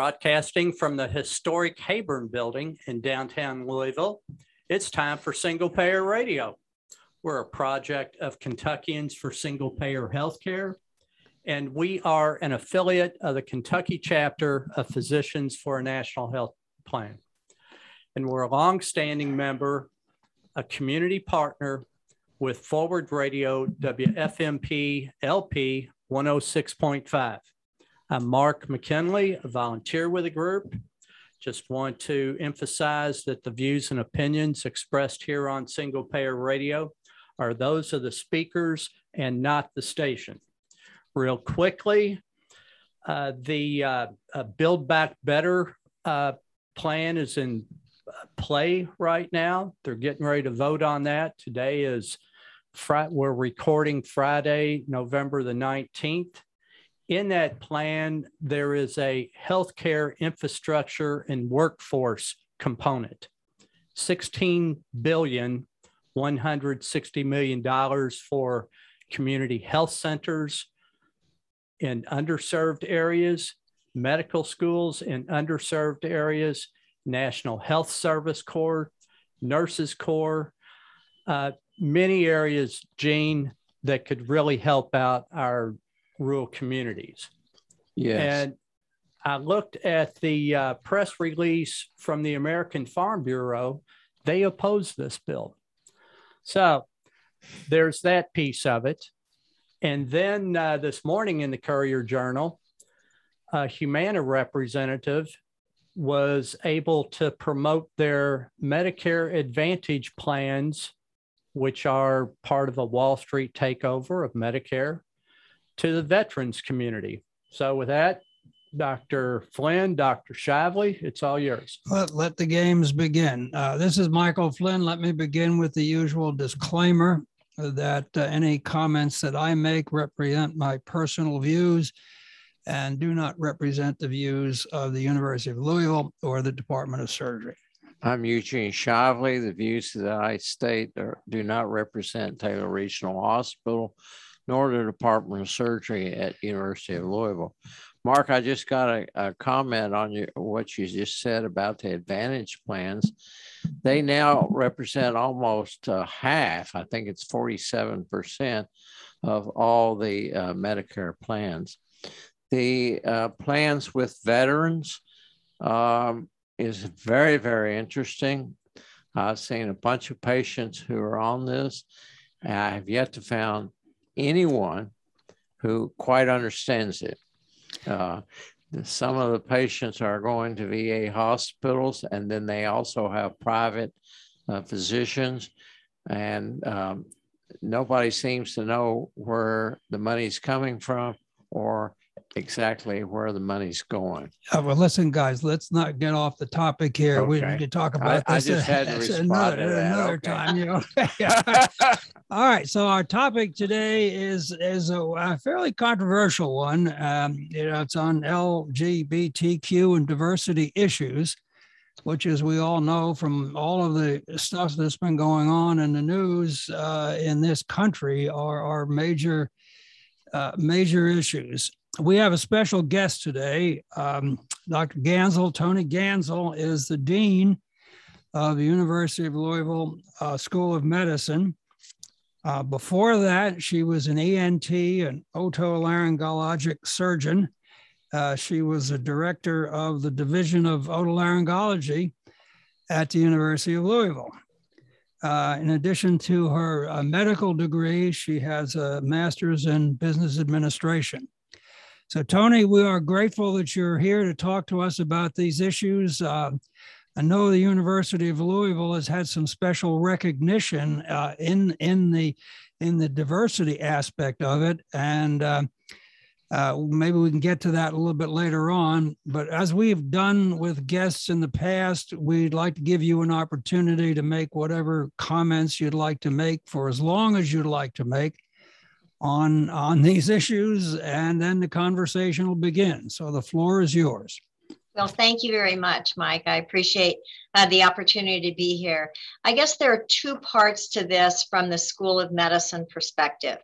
Broadcasting from the historic Heyburn Building in downtown Louisville, it's time for Single Payer Radio. We're a project of Kentuckians for Single Payer Healthcare, and we are an affiliate of the Kentucky chapter of Physicians for a National Health Plan. And we're a longstanding member, a community partner with Forward Radio WFMP LP 106.5. I'm Mark McKinley, a volunteer with the group. Just want to emphasize that the views and opinions expressed here on Single Payer Radio are those of the speakers and not the station. Real quickly, uh, the uh, uh, Build Back Better uh, plan is in play right now. They're getting ready to vote on that. Today is Friday, we're recording Friday, November the 19th in that plan, there is a healthcare infrastructure and workforce component. 16 billion, 160 million dollars for community health centers in underserved areas, medical schools in underserved areas, National Health Service Corps, Nurses Corps, uh, many areas, Gene, that could really help out our rural communities. Yes. And I looked at the uh, press release from the American Farm Bureau. They oppose this bill. So there's that piece of it. And then uh, this morning in the Courier Journal, a Humana representative was able to promote their Medicare Advantage plans, which are part of a Wall Street takeover of Medicare to the veterans community. So, with that, Dr. Flynn, Dr. Shively, it's all yours. Let, let the games begin. Uh, this is Michael Flynn. Let me begin with the usual disclaimer that uh, any comments that I make represent my personal views and do not represent the views of the University of Louisville or the Department of Surgery. I'm Eugene Shively. The views that I state are, do not represent Taylor Regional Hospital nor the Department of Surgery at University of Louisville. Mark, I just got a, a comment on you, what you just said about the Advantage plans. They now represent almost uh, half, I think it's 47% of all the uh, Medicare plans. The uh, plans with veterans um, is very, very interesting. I've seen a bunch of patients who are on this. I have yet to found anyone who quite understands it. Uh, some of the patients are going to VA hospitals, and then they also have private uh, physicians, and um, nobody seems to know where the money's coming from or exactly where the money's going. Uh, well, listen, guys, let's not get off the topic here. Okay. We need to talk about I, this I just had to respond another, to that. another okay. time. You know. All right. So our topic today is is a, a fairly controversial one. Um, you know, it's on LGBTQ and diversity issues, which, as we all know from all of the stuff that's been going on in the news uh, in this country, are are major. Uh, major issues we have a special guest today. Um, Dr. Ganzel, Toni Ganzel, is the Dean of the University of Louisville uh, School of Medicine. Uh, before that, she was an ENT, an otolaryngologic surgeon. Uh, she was a director of the Division of Otolaryngology at the University of Louisville. Uh, in addition to her uh, medical degree, she has a master's in business administration. So, Toni, we are grateful that you're here to talk to us about these issues. Uh, I know the University of Louisville has had some special recognition uh, in in the in the diversity aspect of it, and uh, uh, maybe we can get to that a little bit later on. But as we've done with guests in the past, we'd like to give you an opportunity to make whatever comments you'd like to make for as long as you'd like to make on on these issues, and then the conversation will begin. So the floor is yours. Well, thank you very much, Mike. I appreciate uh, the opportunity to be here. I guess there are two parts to this from the School of Medicine perspective.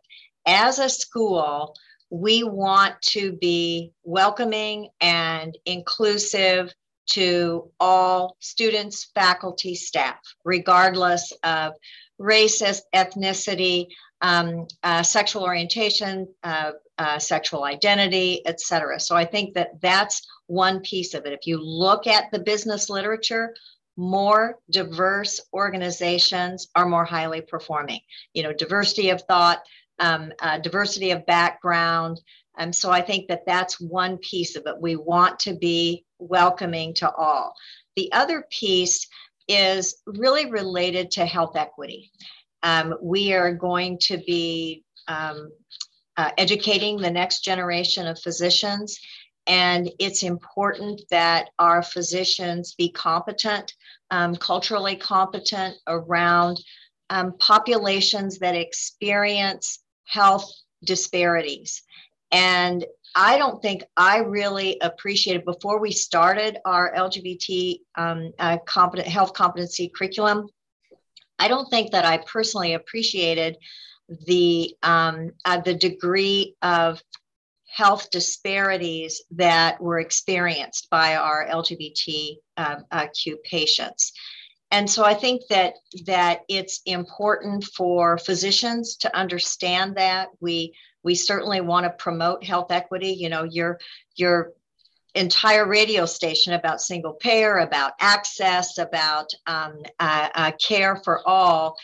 As a school, we want to be welcoming and inclusive to all students, faculty, staff, regardless of race, ethnicity, um, uh, sexual orientation, uh, uh, sexual identity, etc. So I think that that's one piece of it. If you look at the business literature, more diverse organizations are more highly performing. You know, diversity of thought, um, uh, diversity of background. Um, so I think that that's one piece of it. We want to be welcoming to all. The other piece is really related to health equity. Um, we are going to be um, uh, educating the next generation of physicians, and it's important that our physicians be competent, um, culturally competent around um, populations that experience health disparities. And I don't think I really appreciated before we started our LGBT um, uh, competent health competency curriculum. I don't think that I personally appreciated the um, uh, the degree of health disparities that were experienced by our LGBTQ um, uh, patients. And so I think that that it's important for physicians to understand that we we certainly want to promote health equity. You know, your your entire radio station about single payer, about access, about um, uh, uh, care for all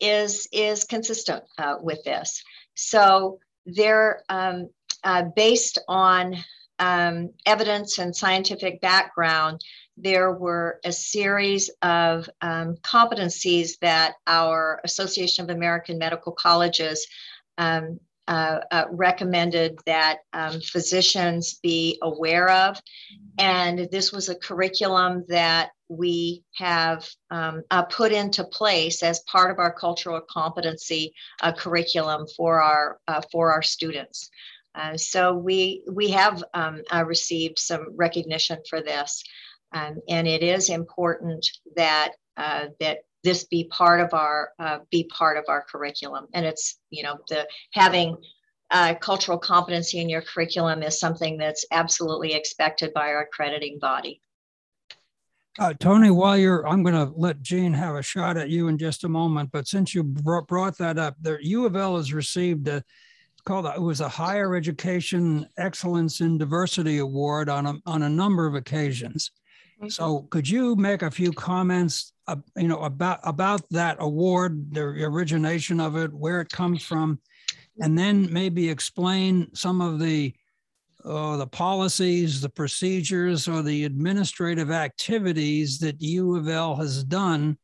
is is consistent uh, with this. So they're um, uh, based on um, evidence and scientific background there were a series of um, competencies that our Association of American Medical Colleges um, uh, uh, recommended that um, physicians be aware of. And this was a curriculum that we have um, uh, put into place as part of our cultural competency uh, curriculum for our, uh, for our students. Uh, so we, we have um, received some recognition for this. Um, and it is important that that this be part of our uh, be part of our curriculum. And it's you know the having uh, cultural competency in your curriculum is something that's absolutely expected by our accrediting body. Uh, Toni, while you're, I'm going to let Gene have a shot at you in just a moment. But since you brought, brought that up, the U of L has received a called it was a Higher Education Excellence in Diversity Award on a, on a number of occasions. So could you make a few comments, uh, you know, about about that award, the origination of it, where it comes from, and then maybe explain some of the uh, the policies, the procedures, or the administrative activities that U of L has done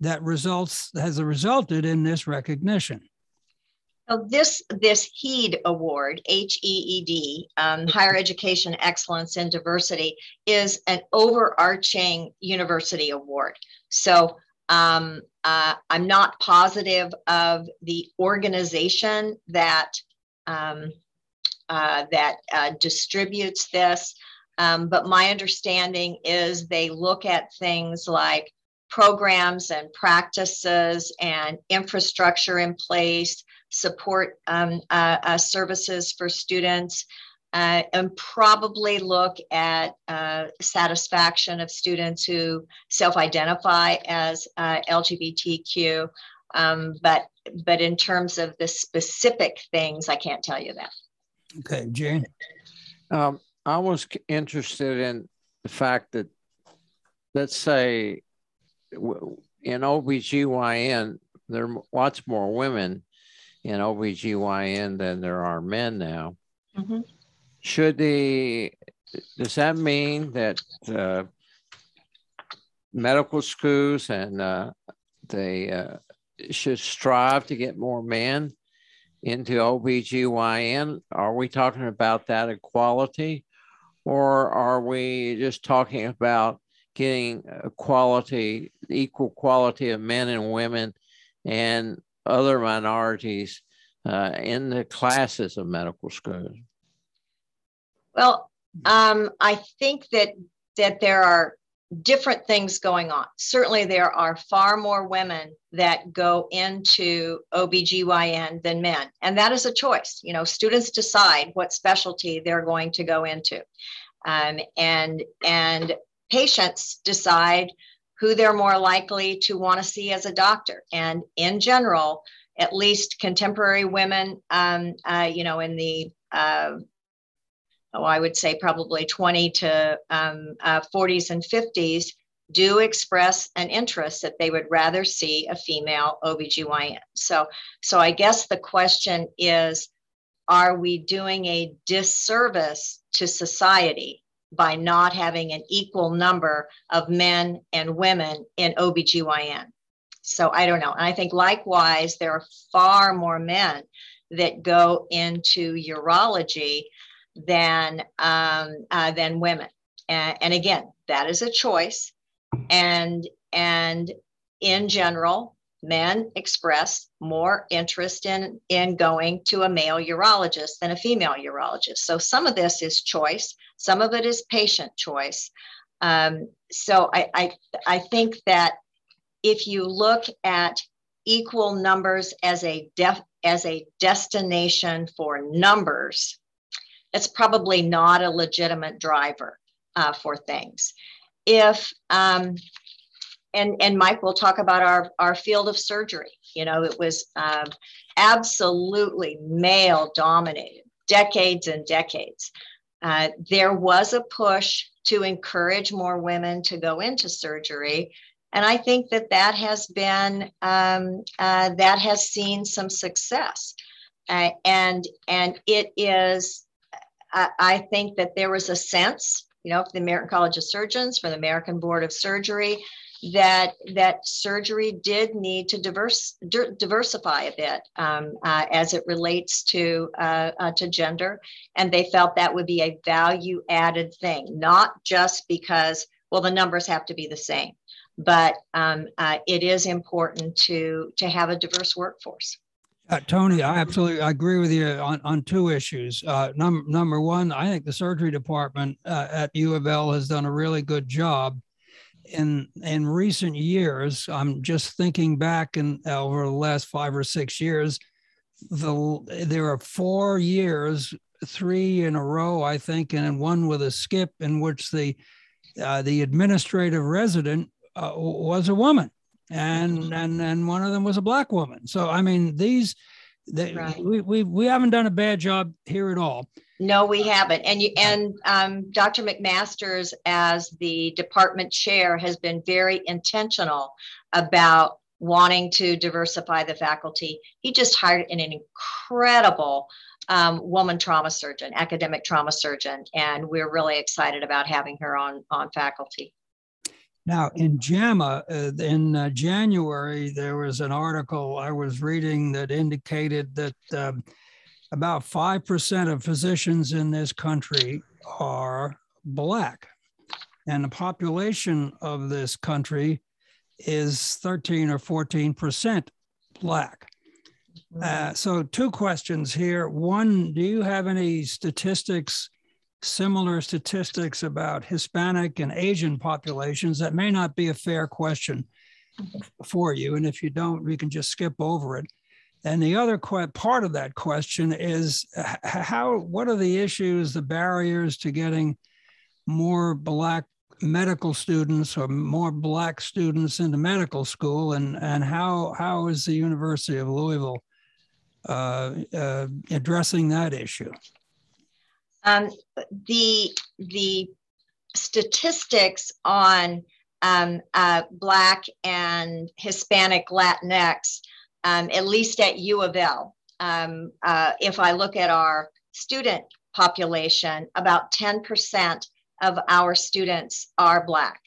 that results has resulted in this recognition. So this this HEED award, H E E D, um, Higher Education Excellence in Diversity, is an overarching university award. So um, uh, I'm not positive of the organization that um, uh, that uh, distributes this, um, but my understanding is they look at things like programs and practices and infrastructure in place support um, uh, uh, services for students, uh, and probably look at uh, satisfaction of students who self-identify as uh, LGBTQ. Um, but but in terms of the specific things, I can't tell you that. Okay, Jane. Um, I was interested in the fact that, let's say, in OBGYN, there are lots more women in OBGYN than there are men now. Mm-hmm. Should the, does that mean that uh, medical schools and uh, they uh, should strive to get more men into OBGYN? Are we talking about that equality? Or are we just talking about getting quality, equal quality of men and women and other minorities uh, in the classes of medical school? Well, um, I think that that there are different things going on. Certainly, there are far more women that go into OBGYN than men, and that is a choice. You know, students decide what specialty they're going to go into, um, and and patients decide who they're more likely to want to see as a doctor. And in general, at least contemporary women, um, uh, you know, in the uh, oh, I would say probably 20 to um, uh, 40s and 50s, do express an interest that they would rather see a female OBGYN. So, so I guess the question is, are we doing a disservice to society by not having an equal number of men and women in OBGYN? So I don't know. And I think likewise, there are far more men that go into urology than um, uh, than women. And, and again, that is a choice. And and in general, men express more interest in in going to a male urologist than a female urologist. So some of this is choice, some of it is patient choice. Um, so I, I I think that if you look at equal numbers as a def, as a destination for numbers, it's probably not a legitimate driver uh, for things. If um, and and Mike will talk about our our field of surgery. You know, it was um, absolutely male dominated, decades and decades. Uh, there was a push to encourage more women to go into surgery, and I think that that has been um, uh, that has seen some success, uh, and and it is I, I think that there was a sense, you know, for the American College of Surgeons, for the American Board of Surgery, that that surgery did need to diverse, di- diversify a bit um, uh, as it relates to uh, uh, to gender, and they felt that would be a value added thing, not just because well the numbers have to be the same, but um, uh, it is important to to have a diverse workforce. Uh, Toni, I absolutely agree with you on, on two issues. Uh, num- number one, I think the surgery department at U of L has done a really good job. In in recent years, I'm just thinking back in over the last five or six years, the there are four years, three in a row, I think, and one with a skip in which the uh, the administrative resident uh, was a woman and and and one of them was a black woman. So I mean, these they, right. we, we we haven't done a bad job here at all. No, we haven't. And you and um, Dr. McMasters, as the department chair, has been very intentional about wanting to diversify the faculty. He just hired an incredible um, woman trauma surgeon, academic trauma surgeon, and we're really excited about having her on on faculty. Now, in JAMA, uh, in uh, January, there was an article I was reading that indicated that um, about 5% of physicians in this country are Black. And the population of this country is 13 or 14% Black. Uh, so, two questions here. One, do you have any statistics similar statistics about Hispanic and Asian populations, that may not be a fair question for you. And if you don't, we can just skip over it. And the other part of that question is how, what are the issues, the barriers to getting more Black medical students or more Black students into medical school? And, and how, how is the University of Louisville uh, uh, addressing that issue? Um, the the statistics on um, uh, Black and Hispanic Latinx, um, at least at U of L, um, uh, if I look at our student population, about 10% of our students are Black.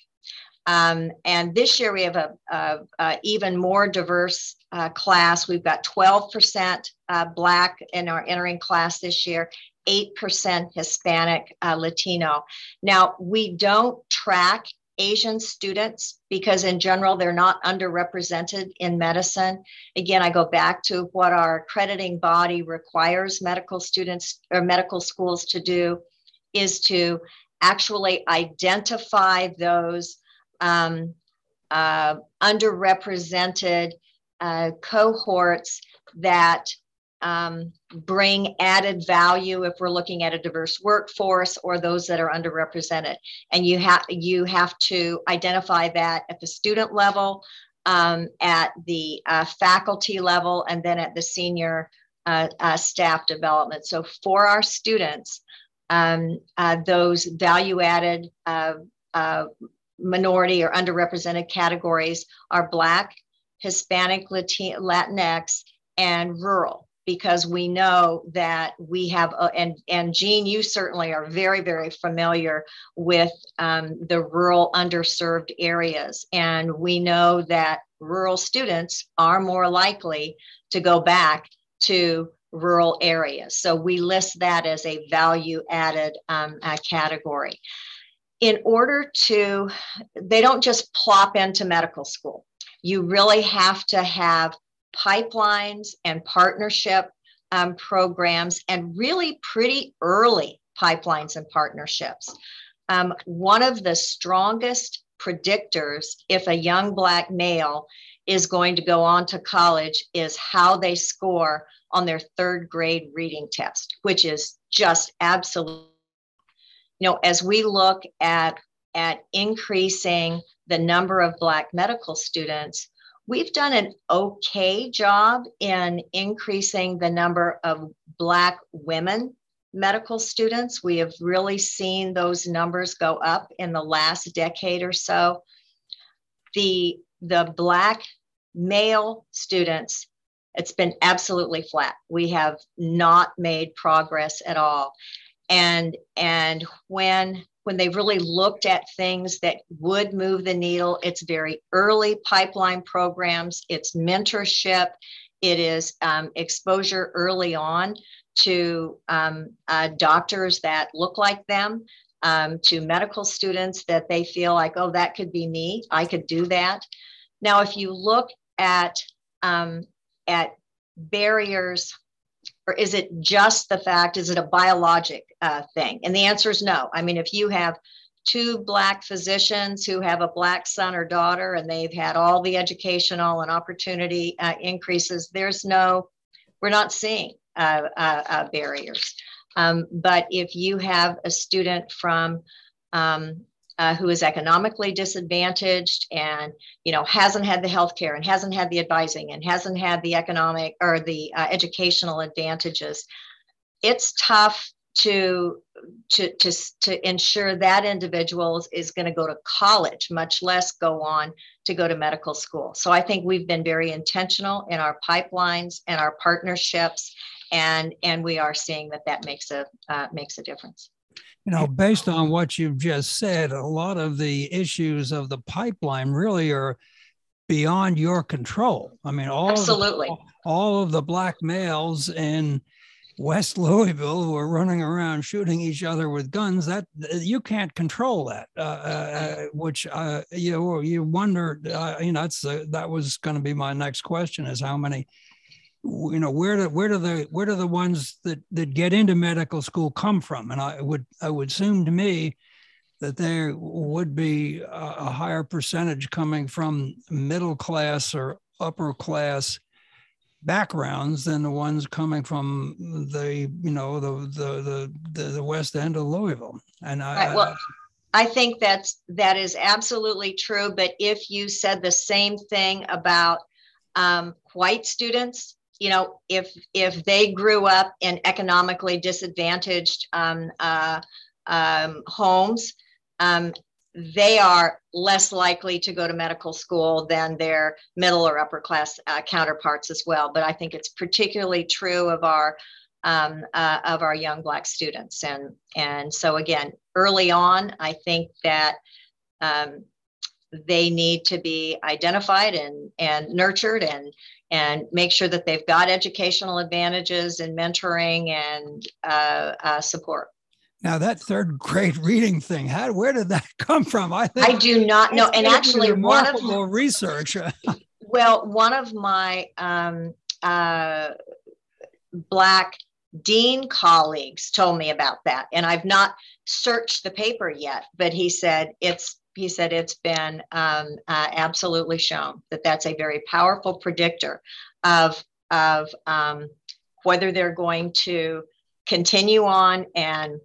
Um, and this year we have a, a, a even more diverse uh, class. We've got 12% uh, Black in our entering class this year, 8% Hispanic uh, Latino. Now, we don't track Asian students because, in general, they're not underrepresented in medicine. Again, I go back to what our accrediting body requires medical students or medical schools to do is to actually identify those um, uh, underrepresented uh, cohorts that um, bring added value if we're looking at a diverse workforce or those that are underrepresented. And you have you have to identify that at the student level, um, at the uh, faculty level, and then at the senior uh, uh, staff development. So for our students, um, uh, those value added uh, uh, minority or underrepresented categories are Black, Hispanic, Latinx, and rural because we know that we have uh, and and Gene, you certainly are very very familiar with um, the rural underserved areas, and we know that rural students are more likely to go back to rural areas. So we list that as a value added um, category. In order to, they don't just plop into medical school. You really have to have pipelines and partnership um, programs and really pretty early pipelines and partnerships. Um, one of the strongest predictors if a young Black male is going to go on to college is how they score on their third grade reading test, which is just absolute. You know, as we look at, at increasing the number of Black medical students, we've done an okay job in increasing the number of Black women medical students. We have really seen those numbers go up in the last decade or so. The, the Black male students, it's been absolutely flat. We have not made progress at all. And, and when, when they've really looked at things that would move the needle, it's very early pipeline programs, it's mentorship, it is um, exposure early on to um, uh, doctors that look like them, um, to medical students that they feel like, oh, that could be me, I could do that. Now, if you look at um, at barriers, or is it just the fact? Is it a biologic uh, thing? And the answer is no. I mean, if you have two black physicians who have a black son or daughter, and they've had all the educational and opportunity uh, increases, there's no, we're not seeing uh, uh, uh barriers. Um, but if you have a student from um, uh, who is economically disadvantaged and you know hasn't had the health care and hasn't had the advising and hasn't had the economic or the uh, educational advantages it's tough to to to, to ensure that individual is going to go to college much less go on to go to medical school. So i think we've been very intentional in our pipelines and our partnerships and and we are seeing that that makes a uh, makes a difference you know, based on what you've just said, a lot of the issues of the pipeline really are beyond your control. I mean, all absolutely of the, all of the black males in West Louisville who are running around shooting each other with guns that you can't control that. Uh, uh, which uh, you you wonder, uh, you know, that's uh, that was going to be my next question: is how many you know where do where do the where do the ones that that get into medical school come from and i would i would assume to me that there would be a, higher percentage coming from middle class or upper class backgrounds than the ones coming from the you know the the the, the west end of louisville and i right, well I think that's that is absolutely true. But if you said the same thing about um, white students, you know, if if they grew up in economically disadvantaged um, uh, um, homes, um, they are less likely to go to medical school than their middle or upper class uh, counterparts as well. But I think it's particularly true of our um, uh, of our young Black students, and and so again, early on, I think that um, they need to be identified and and nurtured and and make sure that they've got educational advantages and mentoring and uh, uh, support. Now that third grade reading thing, how where did that come from? I I do not know. And actually, one of my, research. well, one of my um, uh, black dean colleagues told me about that, and I've not searched the paper yet. But he said it's he said it's been um, uh, absolutely shown that that's a very powerful predictor of of um, whether they're going to continue on and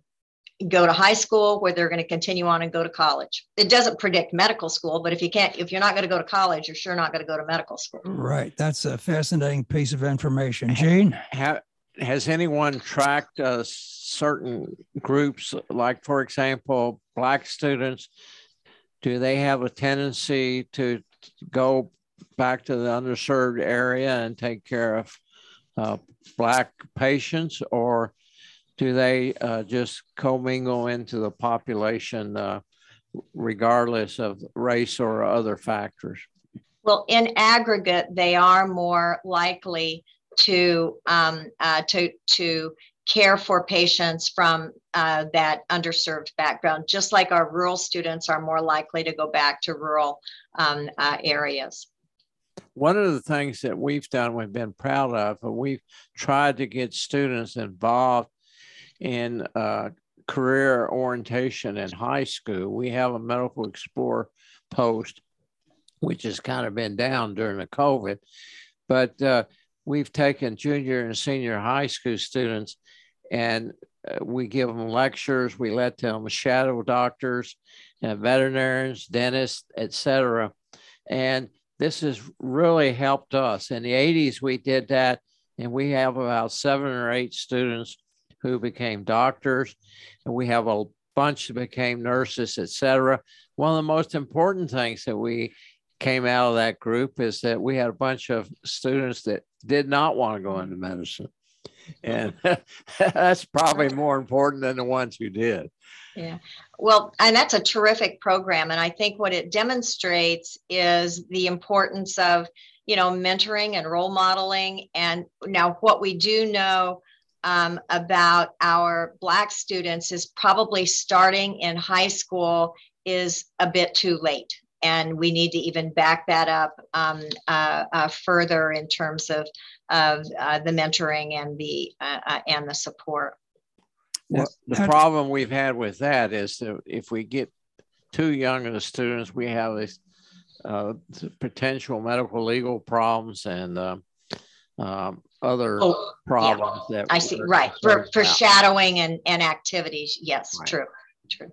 go to high school where they're going to continue on and go to college. It doesn't predict medical school but if you can't if you're not going to go to college you're sure not going to go to medical school. Right. That's a fascinating piece of information. Gene? Has anyone tracked uh, certain groups like for example black students do they have a tendency to go back to the underserved area and take care of uh, black patients or do they uh, just commingle into the population uh, regardless of race or other factors? Well, in aggregate, they are more likely to um, uh, to to care for patients from uh, that underserved background, just like our rural students are more likely to go back to rural um, uh, areas. One of the things that we've done, we've been proud of, and we've tried to get students involved in uh, career orientation in high school. We have a medical explorer post, which has kind of been down during the COVID, but uh, we've taken junior and senior high school students and uh, we give them lectures. We let them shadow doctors, uh, veterinarians, dentists, etc. And this has really helped us. In the 80s, we did that, and we have about seven or eight students who became doctors, and we have a bunch that became nurses, etc. One of the most important things that we came out of that group is that we had a bunch of students that did not want to go into medicine. And that's probably more important than the ones who did. Yeah. Well, and that's a terrific program. And I think what it demonstrates is the importance of, you know, mentoring and role modeling. And now, what we do know um, about our Black students is probably starting in high school is a bit too late. And we need to even back that up um, uh, uh, further in terms of, of uh, the mentoring and the uh, uh, and the support. Well, the problem we've had with that is that if we get too young of the students, we have this uh, potential medical legal problems and um, other oh, problems yeah. that I see. Right. For, for shadowing and, and activities. Yes, right. true.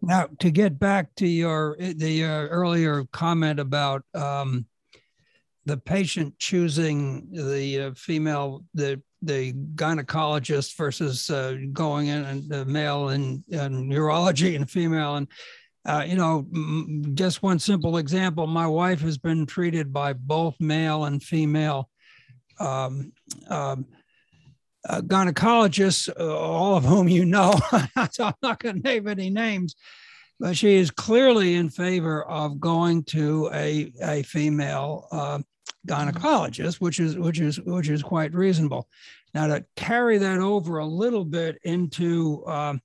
Now, to get back to your the uh, earlier comment about um, the patient choosing the uh, female, the the gynecologist versus uh, going in and the male and, and neurology and female and uh, you know, just one simple example. My wife has been treated by both male and female um, um, uh, gynecologists, uh, all of whom you know, so I'm not going to name any names, but she is clearly in favor of going to a, a female uh, gynecologist, which is which is which is quite reasonable. Now to carry that over a little bit into um,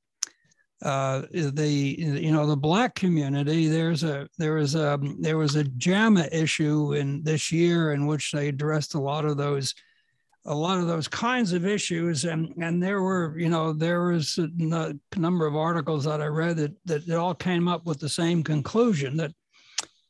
uh, the you know the black community there's a there was a there was a JAMA issue in this year in which they addressed a lot of those a lot of those kinds of issues and and there were you know there was a number of articles that I read that that all came up with the same conclusion that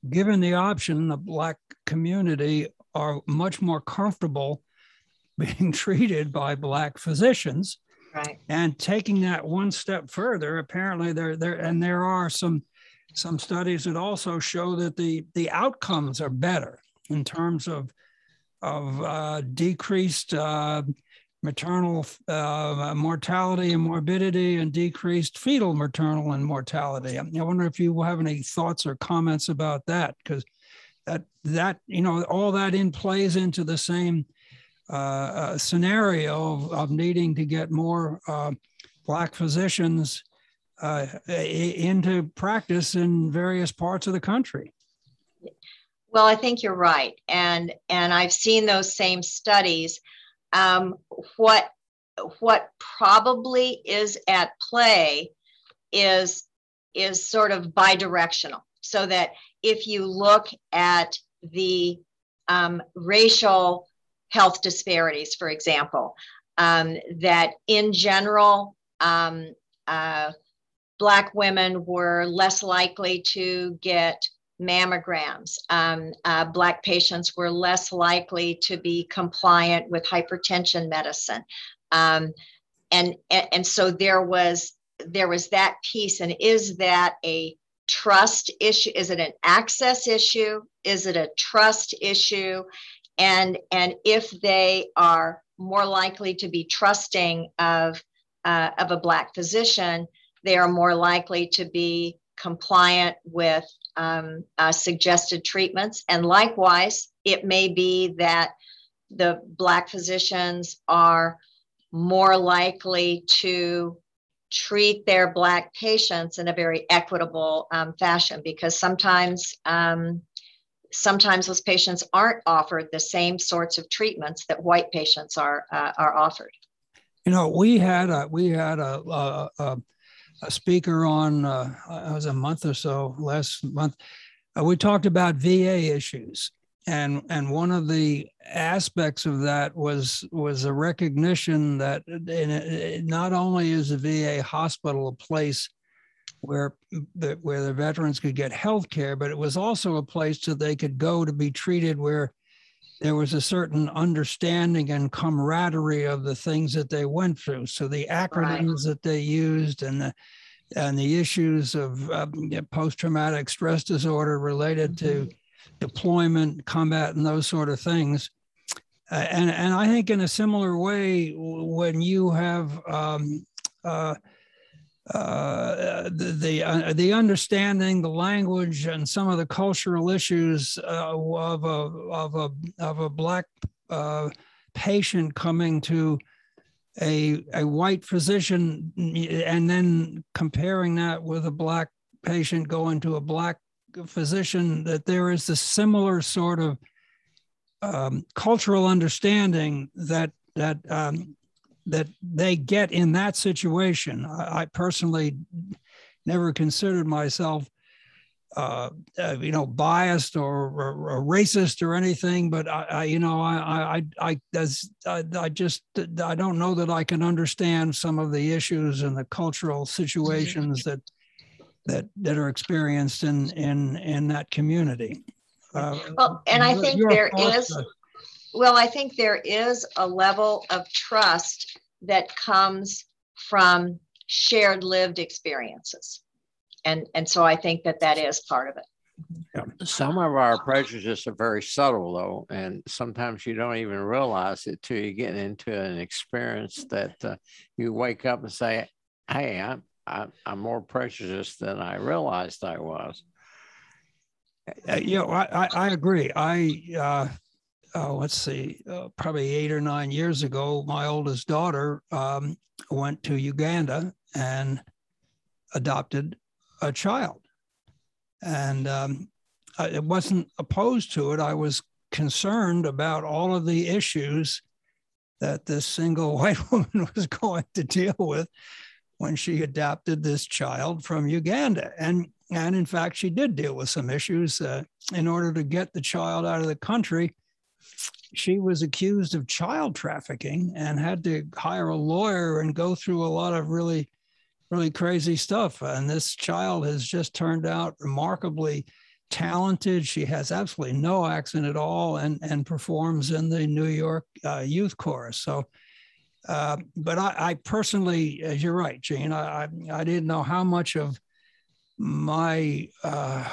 given the option the black community are much more comfortable being treated by black physicians Right. And taking that one step further, apparently there there and there are some some studies that also show that the the outcomes are better in terms of of uh, decreased uh, maternal uh, mortality and morbidity and decreased fetal maternal and mortality. I wonder if you have any thoughts or comments about that because that that you know all that in plays into the same uh, scenario of, of, needing to get more uh, Black physicians uh, into practice in various parts of the country. Well, I think you're right, and and I've seen those same studies. Um, what what probably is at play is is sort of bidirectional, so that if you look at the um, racial health disparities, for example, um, that in general, um, uh, Black women were less likely to get mammograms. Um, uh, Black patients were less likely to be compliant with hypertension medicine. Um, and, and, and so there was there was that piece and is that a trust issue is it an access issue is it a trust issue and and if they are more likely to be trusting of uh, of a black physician they are more likely to be compliant with um, uh, suggested treatments. And likewise, it may be that the Black physicians are more likely to treat their Black patients in a very equitable um, fashion because sometimes. Um, sometimes those patients aren't offered the same sorts of treatments that white patients are uh, are offered. You know, we had a we had a, a, a a speaker on, uh, it was a month or so, last month. Uh, we talked about VA issues. And, and one of the aspects of that was was a recognition that in, not only is the VA hospital a place where the, where the veterans could get health care, but it was also a place that they could go to be treated where there was a certain understanding and camaraderie of the things that they went through. So the acronyms right. that they used and the and the issues of um, post-traumatic stress disorder related mm-hmm. to deployment, combat, and those sort of things. Uh, and and I think in a similar way, when you have um, uh, uh, the the, uh, the, understanding, the language, and some of the cultural issues uh, of a of a of a black uh, patient coming to a a white physician, and then comparing that with a black patient going to a black physician, that there is a similar sort of um, cultural understanding that that um, that they get in that situation. I, I personally never considered myself, uh, uh, you know, biased or, or, or, racist or anything, but I, I you know, I, I, I, I, I just, I don't know that I can understand some of the issues and the cultural situations that that that are experienced in in in that community. Uh, well, and I think there is. Well, I think there is a level of trust that comes from shared lived experiences. And, and so I think that that is part of it. Yeah. Some of our prejudices are very subtle, though, and sometimes you don't even realize it till you get into an experience that uh, you wake up and say, "Hey, I'm I, I'm more prejudiced than I realized I was." Uh, you know, I, I, agree. I uh, oh, let's see, uh, probably eight or nine years ago, my oldest daughter um, went to Uganda and adopted a child. And um, I wasn't opposed to it. I was concerned about all of the issues that this single white woman was going to deal with when she adopted this child from Uganda. And, and in fact, she did deal with some issues uh, in order to get the child out of the country she was accused of child trafficking and had to hire a lawyer and go through a lot of really, really crazy stuff. And this child has just turned out remarkably talented. She has absolutely no accent at all and, and performs in the New York uh, Youth Chorus. So, uh, but I, I, personally, as you're right, Gene, I, I, I, didn't know how much of my uh,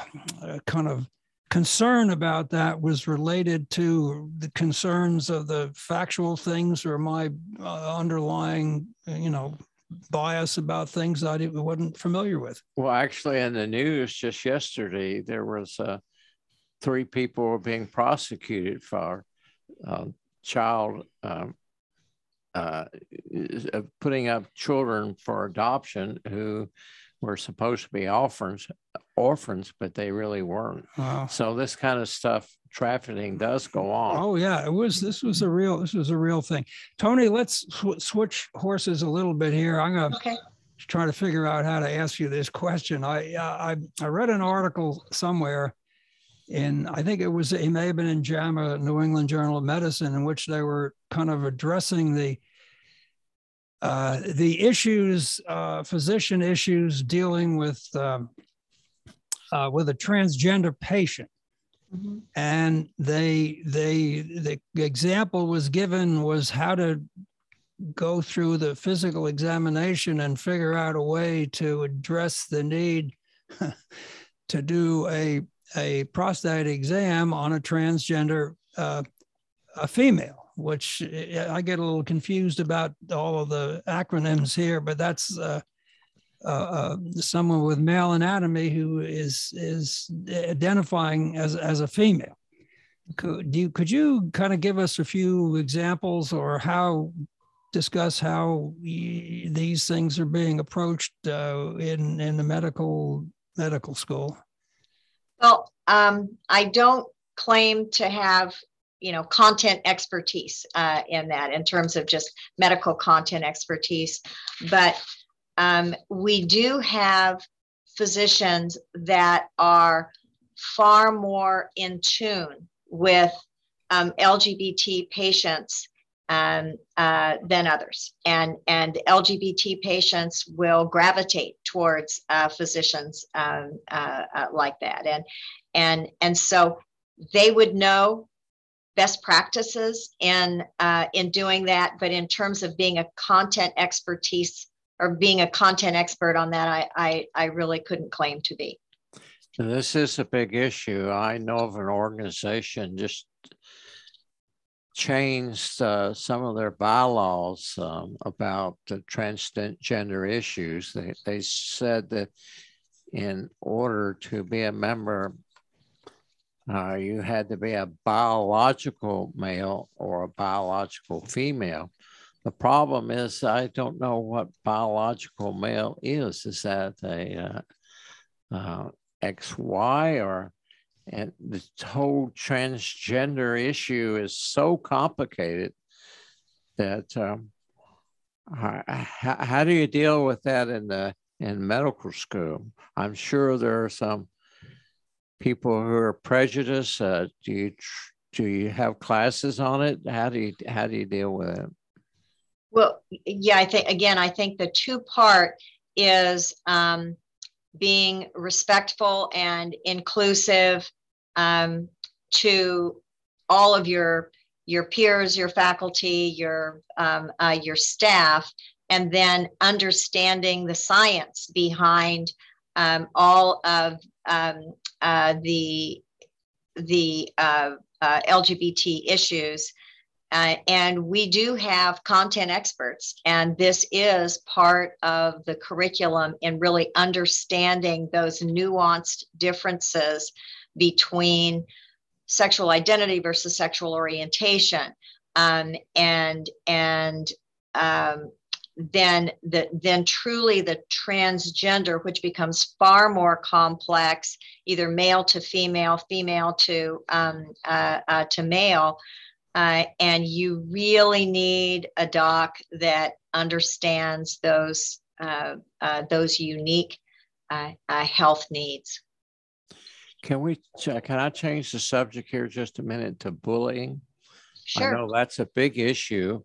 kind of concern about that was related to the concerns of the factual things or my uh, underlying, you know, bias about things I wasn't familiar with. Well, actually, in the news just yesterday, there was uh, three people being prosecuted for uh, child um, uh, putting up children for adoption who were supposed to be orphans, orphans, but they really weren't. Wow. So this kind of stuff, trafficking does go on. Oh yeah, it was. This was a real. This was a real thing. Toni, let's sw- switch horses a little bit here. I'm gonna okay. try to figure out how to ask you this question. I uh, I I read an article somewhere. In I think it was it may have been in JAMA, New England Journal of Medicine, in which they were kind of addressing the uh, the issues, uh, physician issues dealing with um, uh, with a transgender patient. Mm-hmm. And they they the example was given was how to go through the physical examination and figure out a way to address the need to do a a prostate exam on a transgender uh, a female, which I get a little confused about all of the acronyms here, but that's uh, uh, uh, someone with male anatomy who is is identifying as as a female. Could you could you kind of give us a few examples or how discuss how these things are being approached uh, in in the medical medical school? Well, um, I don't claim to have you know content expertise uh, in that in terms of just medical content expertise but um, we do have physicians that are far more in tune with um, lgbt patients um, uh, than others. And and lgbt patients will gravitate towards uh, physicians um, uh, uh, like that. And and and so they would know best practices in uh, in doing that. But in terms of being a content expertise or being a content expert on that i i, I really couldn't claim to be. This is a big issue. I know of an organization just changed uh, some of their bylaws um, about transgender issues. They, they said that in order to be a member uh, you had to be a biological male or a biological female. The problem is, I don't know what biological male is. Is that a uh, uh, XY or? And the whole transgender issue is so complicated that um, how, how do you deal with that in the in medical school? I'm sure there are some people who are prejudiced? Uh, do you do you have classes on it? How do you how do you deal with it? Well, yeah, I think again, I think the two part is um, being respectful and inclusive um, to all of your your peers, your faculty, your um, uh, your staff, and then understanding the science behind um, all of um, uh, the the uh, uh LGBT issues. Uh, and we do have content experts, and this is part of the curriculum in really understanding those nuanced differences between sexual identity versus sexual orientation, um, and and um, then the then truly the transgender which becomes far more complex either male to female female to um, uh, uh, to male uh, and you really need a doc that understands those uh, uh, those unique uh, health needs. Can we can i change the subject here just a minute to bullying? Sure. i know that's a big issue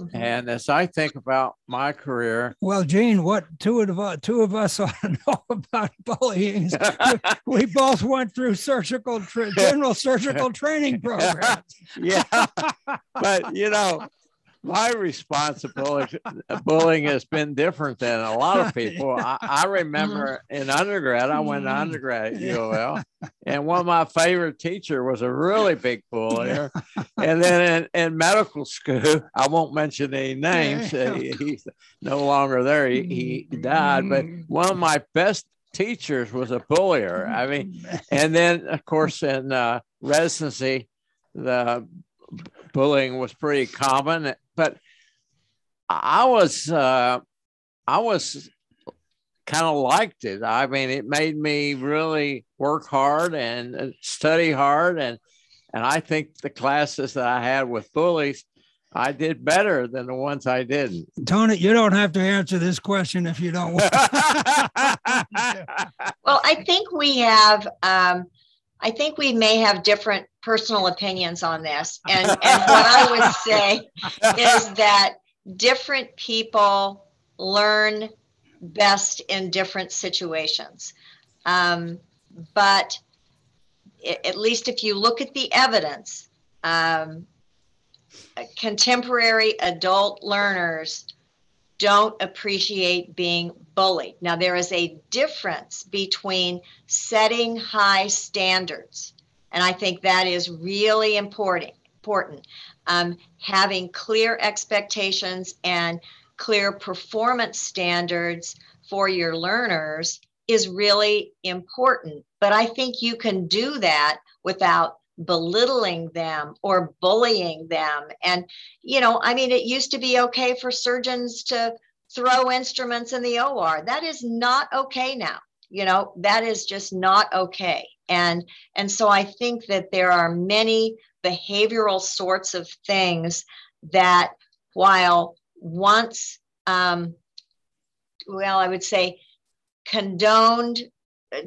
Mm-hmm. And as I think about my career, well, Gene, what two of us two of us ought to know about bullying? we both went through surgical tra- general surgical training programs. yeah, but you know, my responsibility bullying has been different than a lot of people. I, I remember uh-huh. in undergrad, I went to mm-hmm. undergrad at U of L, and one of my favorite teacher was a really big bullier. And then in, in medical school, I won't mention any names. He, he's no longer there. He, he mm-hmm. died, but mm-hmm. one of my best teachers was a bullier. I mean, and then of course in uh, residency, the bullying was pretty common, but I was uh, I was kind of liked it. I mean, it made me really work hard and study hard, and and I think the classes that I had with bullies, I did better than the ones I didn't. Toni, you don't have to answer this question if you don't want. well, I think we have. Um, I think we may have different personal opinions on this. And, and what I would say is that different people learn best in different situations. Um, but at least if you look at the evidence, um, contemporary adult learners don't appreciate being bullied. Now, there is a difference between setting high standards, and I think that is really important. Important, um, having clear expectations and clear performance standards for your learners is really important. But I think you can do that without belittling them or bullying them. And, you know, I mean, it used to be okay for surgeons to throw instruments in the OR. That is not okay now. You know, that is just not okay. And and so I think that there are many behavioral sorts of things that while once um, well, I would say condoned,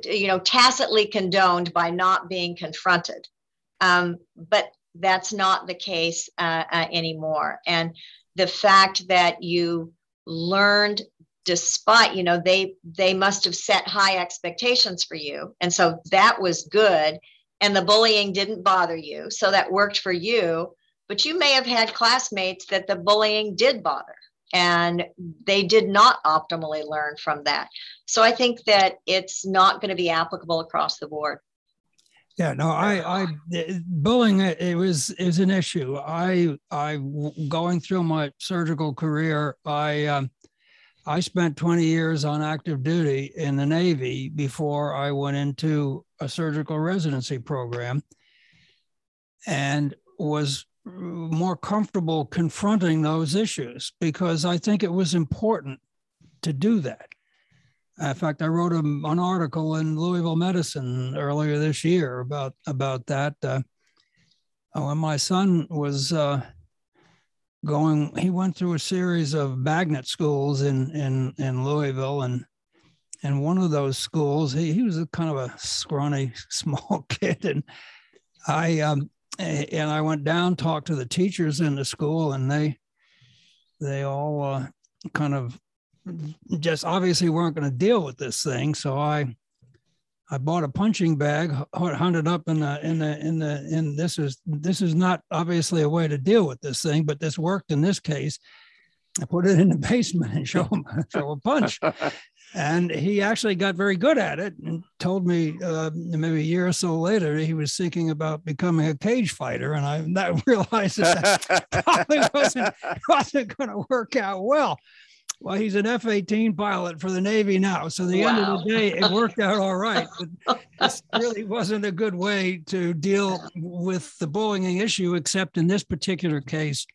you know, tacitly condoned by not being confronted. Um, but that's not the case uh, uh, anymore. And the fact that you learned despite you know they they must have set high expectations for you. And so that was good. And the bullying didn't bother you. So that worked for you. But you may have had classmates that the bullying did bother. And they did not optimally learn from that. So i think that it's not going to be applicable across the board yeah, no, I, I, bullying it was is an issue. I, I, going through my surgical career, I, um, I spent 20 years on active duty in the Navy before I went into a surgical residency program, and was more comfortable confronting those issues because I think it was important to do that. In fact, I wrote a, an article in Louisville Medicine earlier this year about about that. Uh, when my son was uh, going, he went through a series of magnet schools in in in Louisville, and and one of those schools, he, he was a kind of a scrawny, small kid, and I um, and I went down, talked to the teachers in the school, and they they all uh, kind of just obviously weren't going to deal with this thing. So I I bought a punching bag, hunted up in the in the in the in this is this is not obviously a way to deal with this thing, but this worked in this case. I put it in the basement and show him show a punch. And he actually got very good at it and told me uh, maybe a year or so later he was thinking about becoming a cage fighter. And I that realized that, that probably wasn't, wasn't going to work out well. Well, he's an F 18 pilot for the Navy now. So, the wow. end of the day, it worked out all right. But this really wasn't a good way to deal with the bullying issue, except in this particular case,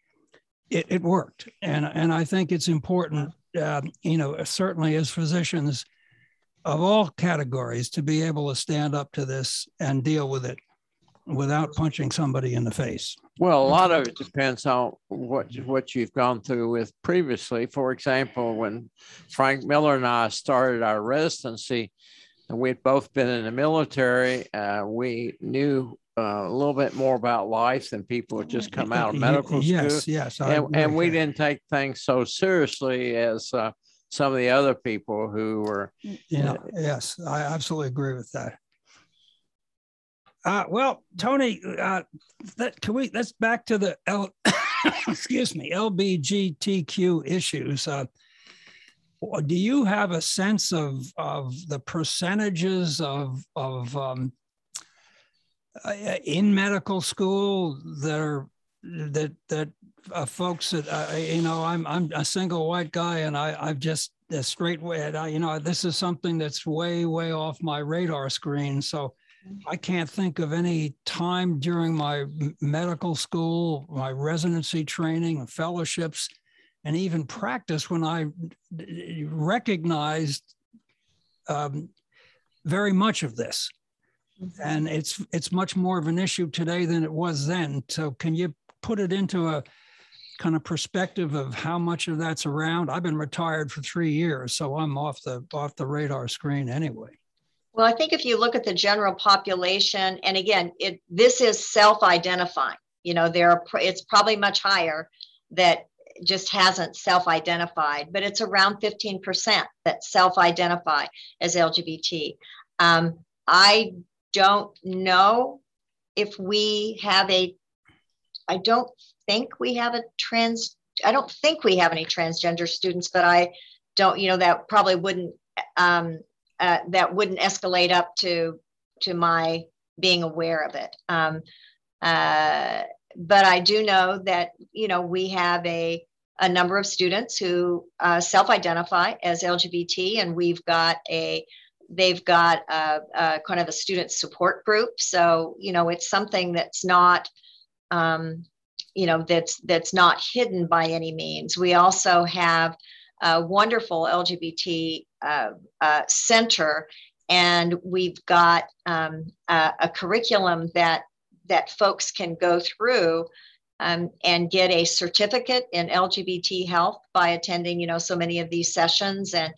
it, it worked. And, and I think it's important, uh, you know, certainly as physicians of all categories, to be able to stand up to this and deal with it without punching somebody in the face. Well, a lot of it depends on what what you've gone through with previously. For example, when Frank Miller and I started our residency, and we'd both been in the military, uh, we knew uh, a little bit more about life than people who just come out of medical yes, school. Yes, yes, and, and we didn't take things so seriously as uh, some of the other people who were. You Yeah, yes, I absolutely agree with that. Uh, well, Toni, uh, that, can we let's back to the L, excuse me LBGTQ issues. Uh, do you have a sense of of the percentages of of um, uh, in medical school that are that that uh, folks that uh, you know I'm I'm a single white guy and I I've just a straight way you know this is something that's way way off my radar screen so I can't think of any time during my medical school, my residency training, fellowships, and even practice when I recognized um, very much of this. Mm-hmm. And it's it's much more of an issue today than it was then. So can you put it into a kind of perspective of how much of that's around? I've been retired for three years, so I'm off the off the radar screen anyway. Well, I think if you look at the general population, and again, it this is self-identifying. You know, there are it's probably much higher that just hasn't self-identified, but it's around 15% that self-identify as LGBT. Um, I don't know if we have a, I don't think we have a trans, I don't think we have any transgender students, but I don't, you know, that probably wouldn't, um, uh, that wouldn't escalate up to, to my being aware of it. Um, uh, but I do know that, you know, we have a, a number of students who uh, self-identify as LGBT, and we've got a they've got a, a, kind of a student support group. So you know, it's something that's not um, you know that's that's not hidden by any means. We also have a wonderful LGBT uh, uh, center, and we've got um, a, a curriculum that that folks can go through um, and get a certificate in LGBT health by attending, you know, so many of these sessions. And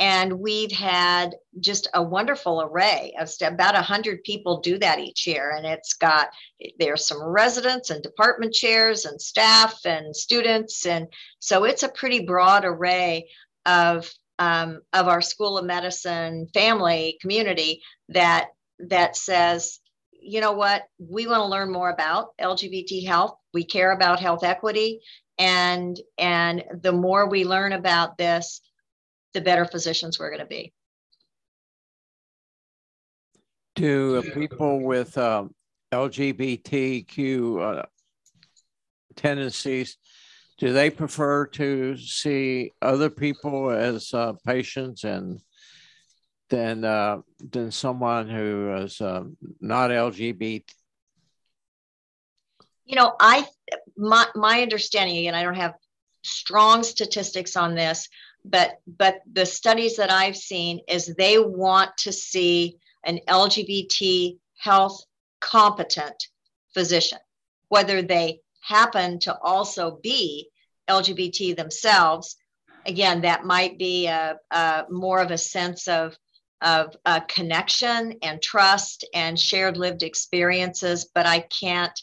and we've had just a wonderful array of about 100 people do that each year and it's got there's some residents and department chairs and staff and students and so it's a pretty broad array of um, of our school of medicine family community that that says you know what? We want to learn more about lgbt health. We care about health equity. And and the more we learn about this the better physicians we're going to be. Do people with um, lgbtq uh, tendencies do they prefer to see other people as uh, patients and than uh, than someone who is uh, not LGBT you know, I my my understanding again, I don't have strong statistics on this, but but the studies that I've seen is they want to see an LGBT health competent physician, whether they happen to also be LGBT themselves. Again, that might be a, a more of a sense of of a connection and trust and shared lived experiences, but I can't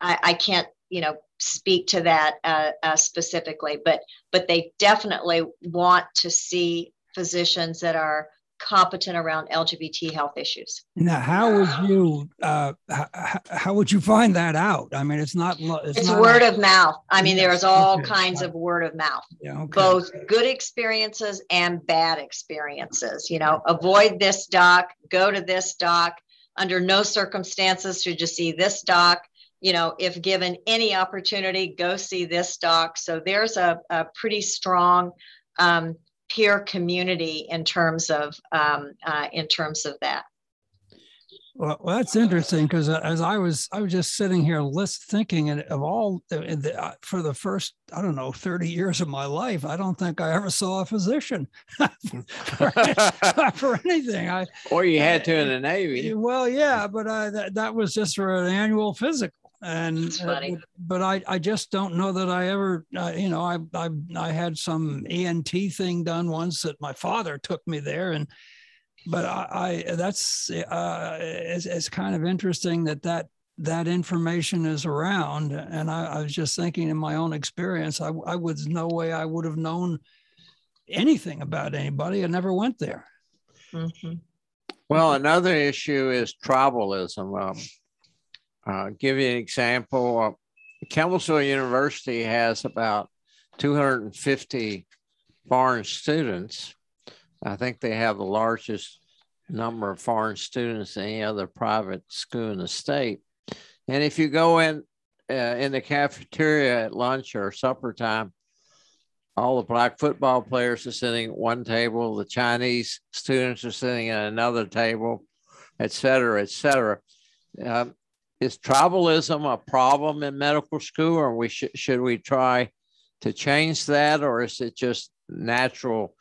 I, I can't, you know, speak to that uh, uh, specifically, but but they definitely want to see physicians that are competent around LGBT health issues. Now, how would you uh, how, how would you find that out? I mean, it's not it's, it's not word of mouth. I mean, there's all okay. kinds of word of mouth. Yeah, okay. Both good experiences and bad experiences. You know, avoid this doc, go to this doc. Under no circumstances should you see this doc you know, if given any opportunity, go see this doc. So there's a, a pretty strong um, peer community in terms of um, uh, in terms of that. Well, well that's interesting because uh, as I was, I was just sitting here list thinking and of all the, the, uh, for the first, I don't know, 30 years of my life, I don't think I ever saw a physician for, for, anything. I, or you had to in the Navy. Well, yeah, but uh, that, that was just for an annual physical and uh, but I, I just don't know that I ever uh, you know I, I I had some ENT thing done once that my father took me there and but I, I that's uh, it's, it's kind of interesting that that that information is around and I, I was just thinking in my own experience I, I was no way I would have known anything about anybody I never went there. Mm-hmm. Well, another issue is tribalism. Um, uh, give you an example. Uh, Campbellsville University has about 250 foreign students. I think they have the largest number of foreign students than any other private school in the state. And if you go in uh, in the cafeteria at lunch or supper time, all the black football players are sitting at one table, the Chinese students are sitting at another table, et cetera, et cetera. Um, is tribalism a problem in medical school, or we sh- should we try to change that, or is it just natural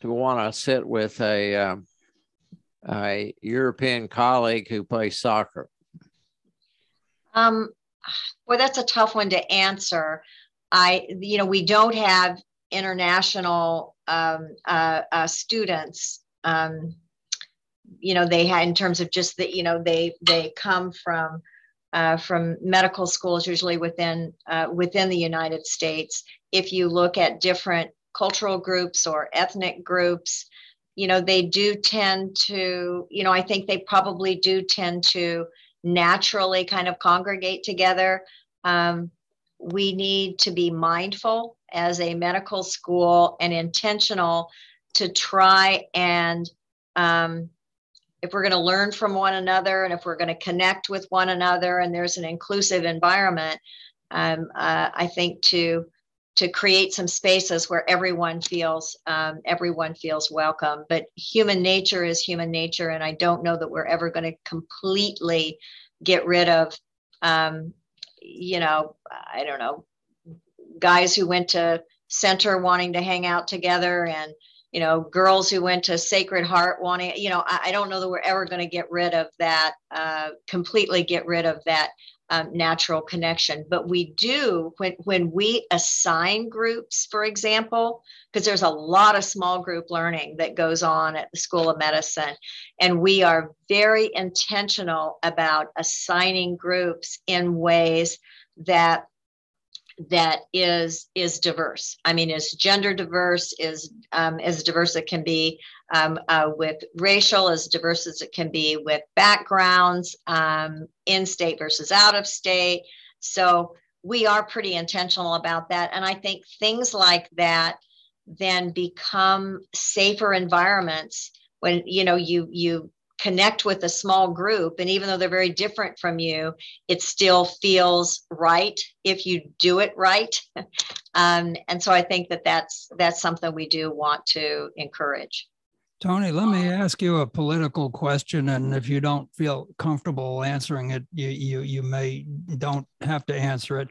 to want to sit with a um, a European colleague who plays soccer? Um, well, that's a tough one to answer. I, you know, we don't have international um, uh, uh, students. Um, you know, they had in terms of just that, you know, they they come from uh, from medical schools, usually within uh, within the United States. If you look at different cultural groups or ethnic groups, you know, they do tend to, you know, I think they probably do tend to naturally kind of congregate together. Um, we need to be mindful as a medical school and intentional to try and um, if we're going to learn from one another and if we're going to connect with one another and there's an inclusive environment um, uh, i think to to create some spaces where everyone feels um, everyone feels welcome. But human nature is human nature and i don't know that we're ever going to completely get rid of um, you know i don't know guys who went to center wanting to hang out together and you know girls who went to sacred heart wanting you know i, I don't know that we're ever going to get rid of that uh, completely get rid of that um, natural connection. But we do when when we assign groups, for example, because there's a lot of small group learning that goes on at the School of Medicine, and we are very intentional about assigning groups in ways that that is is diverse. I mean, is gender diverse, is um, as diverse as it can be um, uh, with racial, as diverse as it can be with backgrounds, um, in state versus out of state. So we are pretty intentional about that, and I think things like that then become safer environments when you know you you connect with a small group and even though they're very different from you it still feels right if you do it right. Um, and so i think that that's that's something we do want to encourage. Toni let me ask you a political question and if you don't feel comfortable answering it you you, you may don't have to answer it.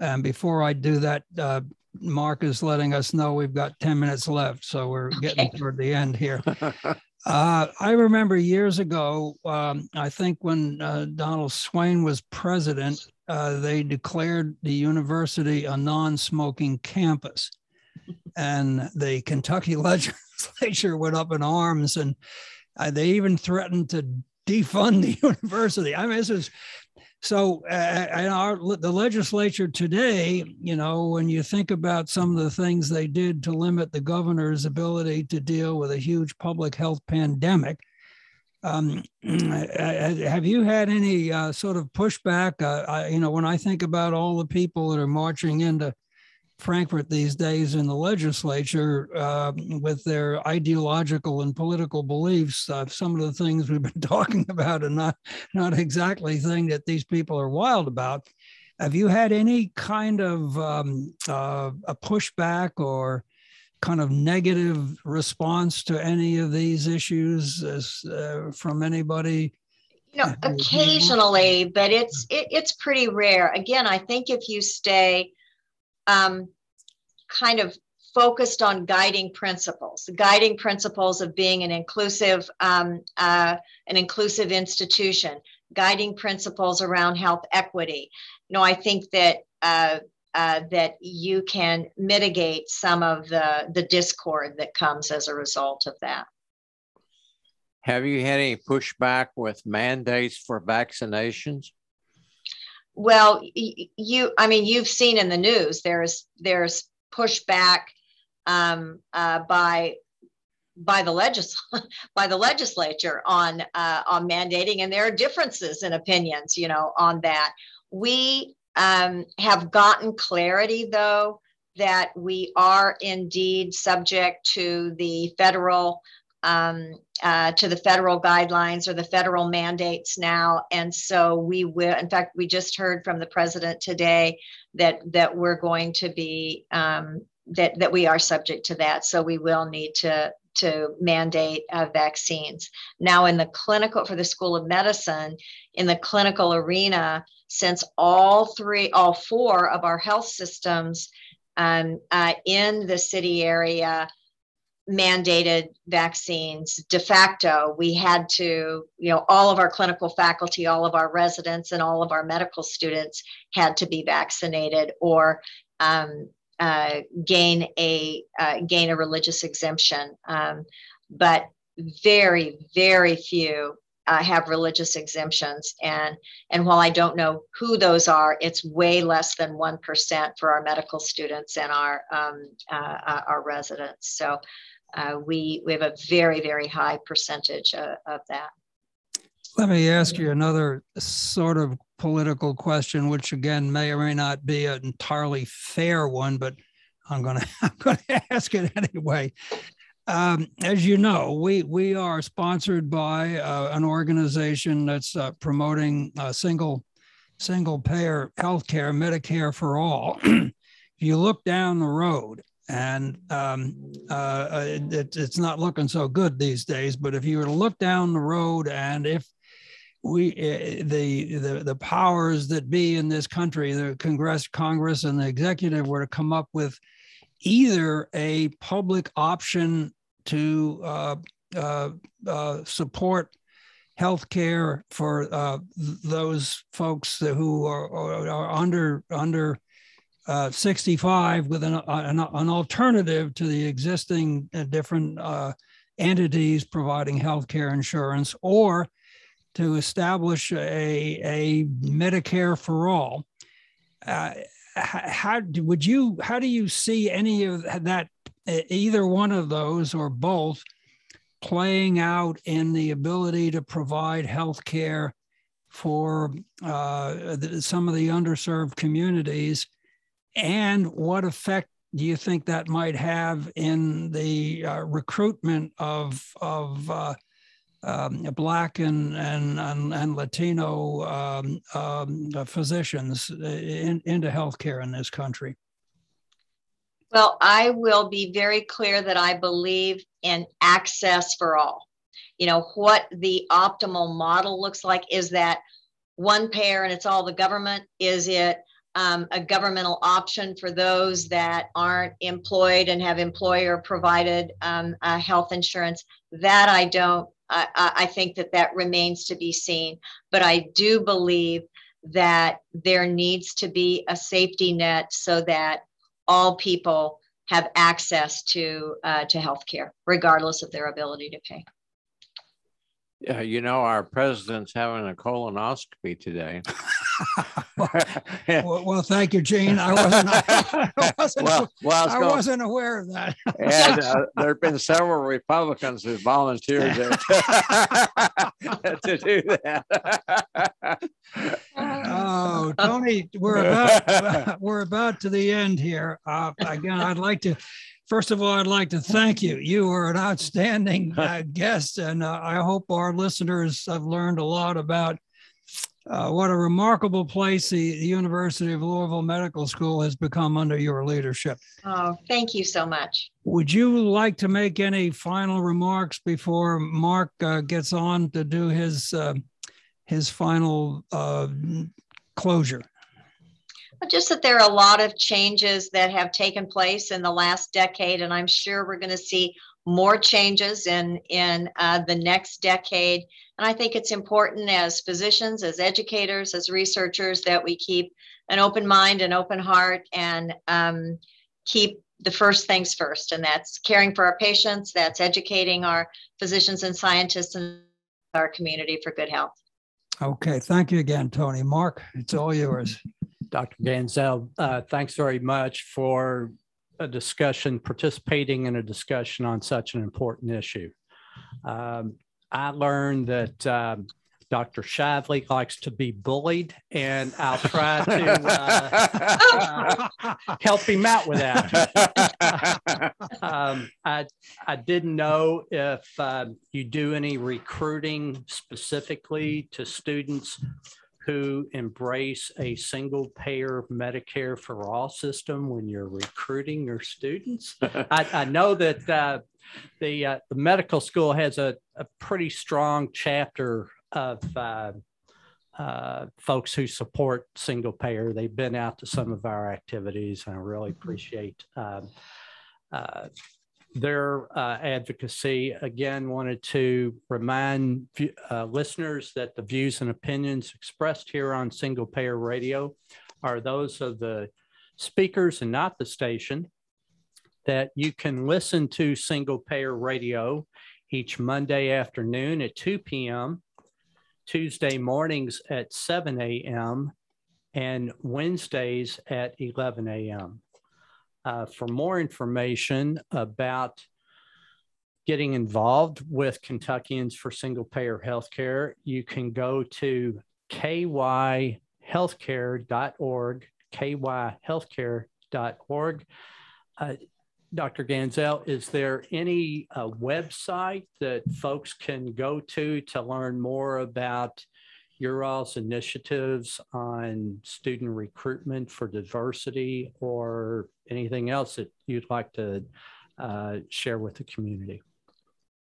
And before i do that uh, mark is letting us know we've got 10 minutes left so we're getting okay. toward the end here Uh, I remember years ago, um, I think when uh, Donald Swain was president, uh, they declared the university a non smoking campus. And the Kentucky legislature went up in arms and uh, they even threatened to defund the university. I mean, this is so, uh, our, the legislature today, you know, when you think about some of the things they did to limit the governor's ability to deal with a huge public health pandemic, um, have you had any uh, sort of pushback? Uh, I, you know, when I think about all the people that are marching into Frankfort these days in the legislature uh, with their ideological and political beliefs. Uh, some of the things we've been talking about are not not exactly thing that these people are wild about. Have you had any kind of um, uh, a pushback or kind of negative response to any of these issues as, uh, from anybody? You know, occasionally, but it's it, it's pretty rare. Again, I think if you stay um, kind of focused on guiding principles, guiding principles of being an inclusive, um, uh, an inclusive institution, guiding principles around health equity. You know, I think that uh, uh, that you can mitigate some of the the discord that comes as a result of that. Have you had any pushback with mandates for vaccinations? Well, you, I mean, you've seen in the news there's there's pushback um, uh, by by the legis by the legislature on uh, on mandating, and there are differences in opinions, you know, on that. We um, have gotten clarity, though, that we are indeed subject to the federal um, uh, to the federal guidelines or the federal mandates now. And so we will, in fact, we just heard from the president today that that we're going to be um, that that we are subject to that. So we will need to to mandate uh, vaccines. Now, in the clinical for the School of Medicine, in the clinical arena, since all three, all four of our health systems um, uh, in the city area mandated vaccines. De facto we had to you know all of our clinical faculty all of our residents and all of our medical students had to be vaccinated or um, uh, gain a uh, gain a religious exemption. Um, but very very few uh, have religious exemptions. And and while i don't know who those are it's way less than 1% for our medical students and our um, uh, uh, our residents. So uh, we we have a very very high percentage of, of that. Let me ask you another sort of political question, which again may or may not be an entirely fair one, but I'm going to I'm going to ask it anyway. Um, as you know, we we are sponsored by uh, an organization that's uh, promoting single single payer health healthcare, Medicare for all. if you look down the road, and um, uh, it, it's not looking so good these days. But if you were to look down the road, and if we uh, the, the the powers that be in this country, the Congress, Congress, and the executive were to come up with either a public option to uh, uh, uh, support health care for uh, those folks who are, are, are under under uh, 65 with an, an, an, alternative to the existing uh, different uh, entities providing health care insurance or to establish a, a Medicare for all. Uh, how would you how do you see any of that either one of those or both playing out in the ability to provide health care for uh, some of the underserved communities and what effect do you think that might have in the uh, recruitment of of uh, um, Black and and and, and Latino um, um, physicians in, into healthcare in this country? Well, I will be very clear that I believe in access for all. You know what the optimal model looks like is that one payer and it's all the government. Is it um, a governmental option for those that aren't employed and have employer provided um, uh, health insurance. That I don't, I, I think that that remains to be seen. But I do believe that there needs to be a safety net so that all people have access to uh, to health care, regardless of their ability to pay. Yeah, you know, our president's having a colonoscopy today. well, well, thank you, Gene. I wasn't, I wasn't, well, well, I, wasn't aware of that. and uh, there have been several Republicans who volunteered to, to do that. oh, Toni, we're about we're about to the end here. Uh, again, I'd like to First of all, I'd like to thank you. You are an outstanding uh, guest, and uh, I hope our listeners have learned a lot about uh, what a remarkable place the, the, University of Louisville Medical School has become under your leadership. Oh, thank you so much. Would you like to make any final remarks before Mark uh, gets on to do his uh, his final uh, closure? just that there are a lot of changes that have taken place in the last decade, and I'm sure we're going to see more changes in in uh, the next decade. And I think it's important as physicians, as educators, as researchers that we keep an open mind, an open heart, and um, keep the first things first, and that's caring for our patients, that's educating our physicians and scientists in our community for good health. Okay, thank you again, Toni. Mark, it's all yours. Dr. Ganzel, uh, thanks very much for a discussion, participating in a discussion on such an important issue. Um, I learned that um, Dr. Shively likes to be bullied, and I'll try to uh, uh, help him out with that. um, I, I didn't know if uh, you do any recruiting specifically to students who embrace a single payer Medicare for all system when you're recruiting your students. I, I, know that uh, the, uh, the medical school has a, a pretty strong chapter of uh, uh folks who support single payer. They've been out to some of our activities, and I really appreciate um, uh, their uh, advocacy. Again, wanted to remind uh, listeners that the views and opinions expressed here on Single Payer Radio are those of the speakers and not the station. That you can listen to Single Payer Radio each Monday afternoon at 2 p.m., Tuesday mornings at 7 a.m., and Wednesdays at 11 a.m. Uh, for more information about getting involved with Kentuckians for Single Payer Healthcare, you can go to kyhealthcare.org, kyhealthcare.org. Uh, Dr. Ganzel, is there any uh, website that folks can go to to learn more about your all's initiatives on student recruitment for diversity or anything else that you'd like to uh, share with the community?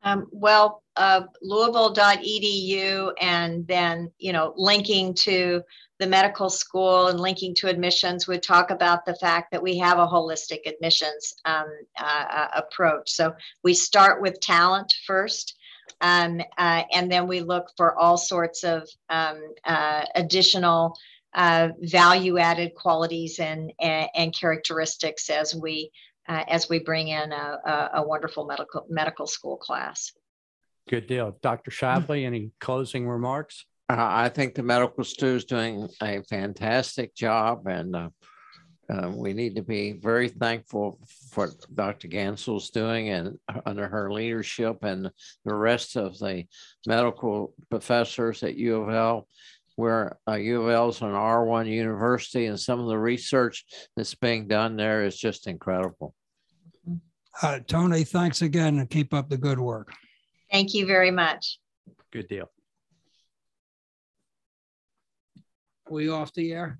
Um, well, uh, louisville.edu and then, you know, linking to the medical school and linking to admissions would talk about the fact that we have a holistic admissions um, uh, uh approach. So we start with talent first. Um, uh, and then we look for all sorts of um, uh, additional uh, value added qualities and, and, and characteristics as we uh, as we bring in a, a, a, wonderful medical medical school class. Good deal. Dr. Shively, any closing remarks? Uh, I think the medical school is doing a fantastic job, and uh, uh, we need to be very thankful for Dr. Ganzel's doing and under her leadership and the rest of the medical professors at U of L where uh, U of L is an R1 university, and some of the research that's being done there is just incredible. Uh, Toni, thanks again and keep up the good work. Thank you very much. Good deal. we off the air?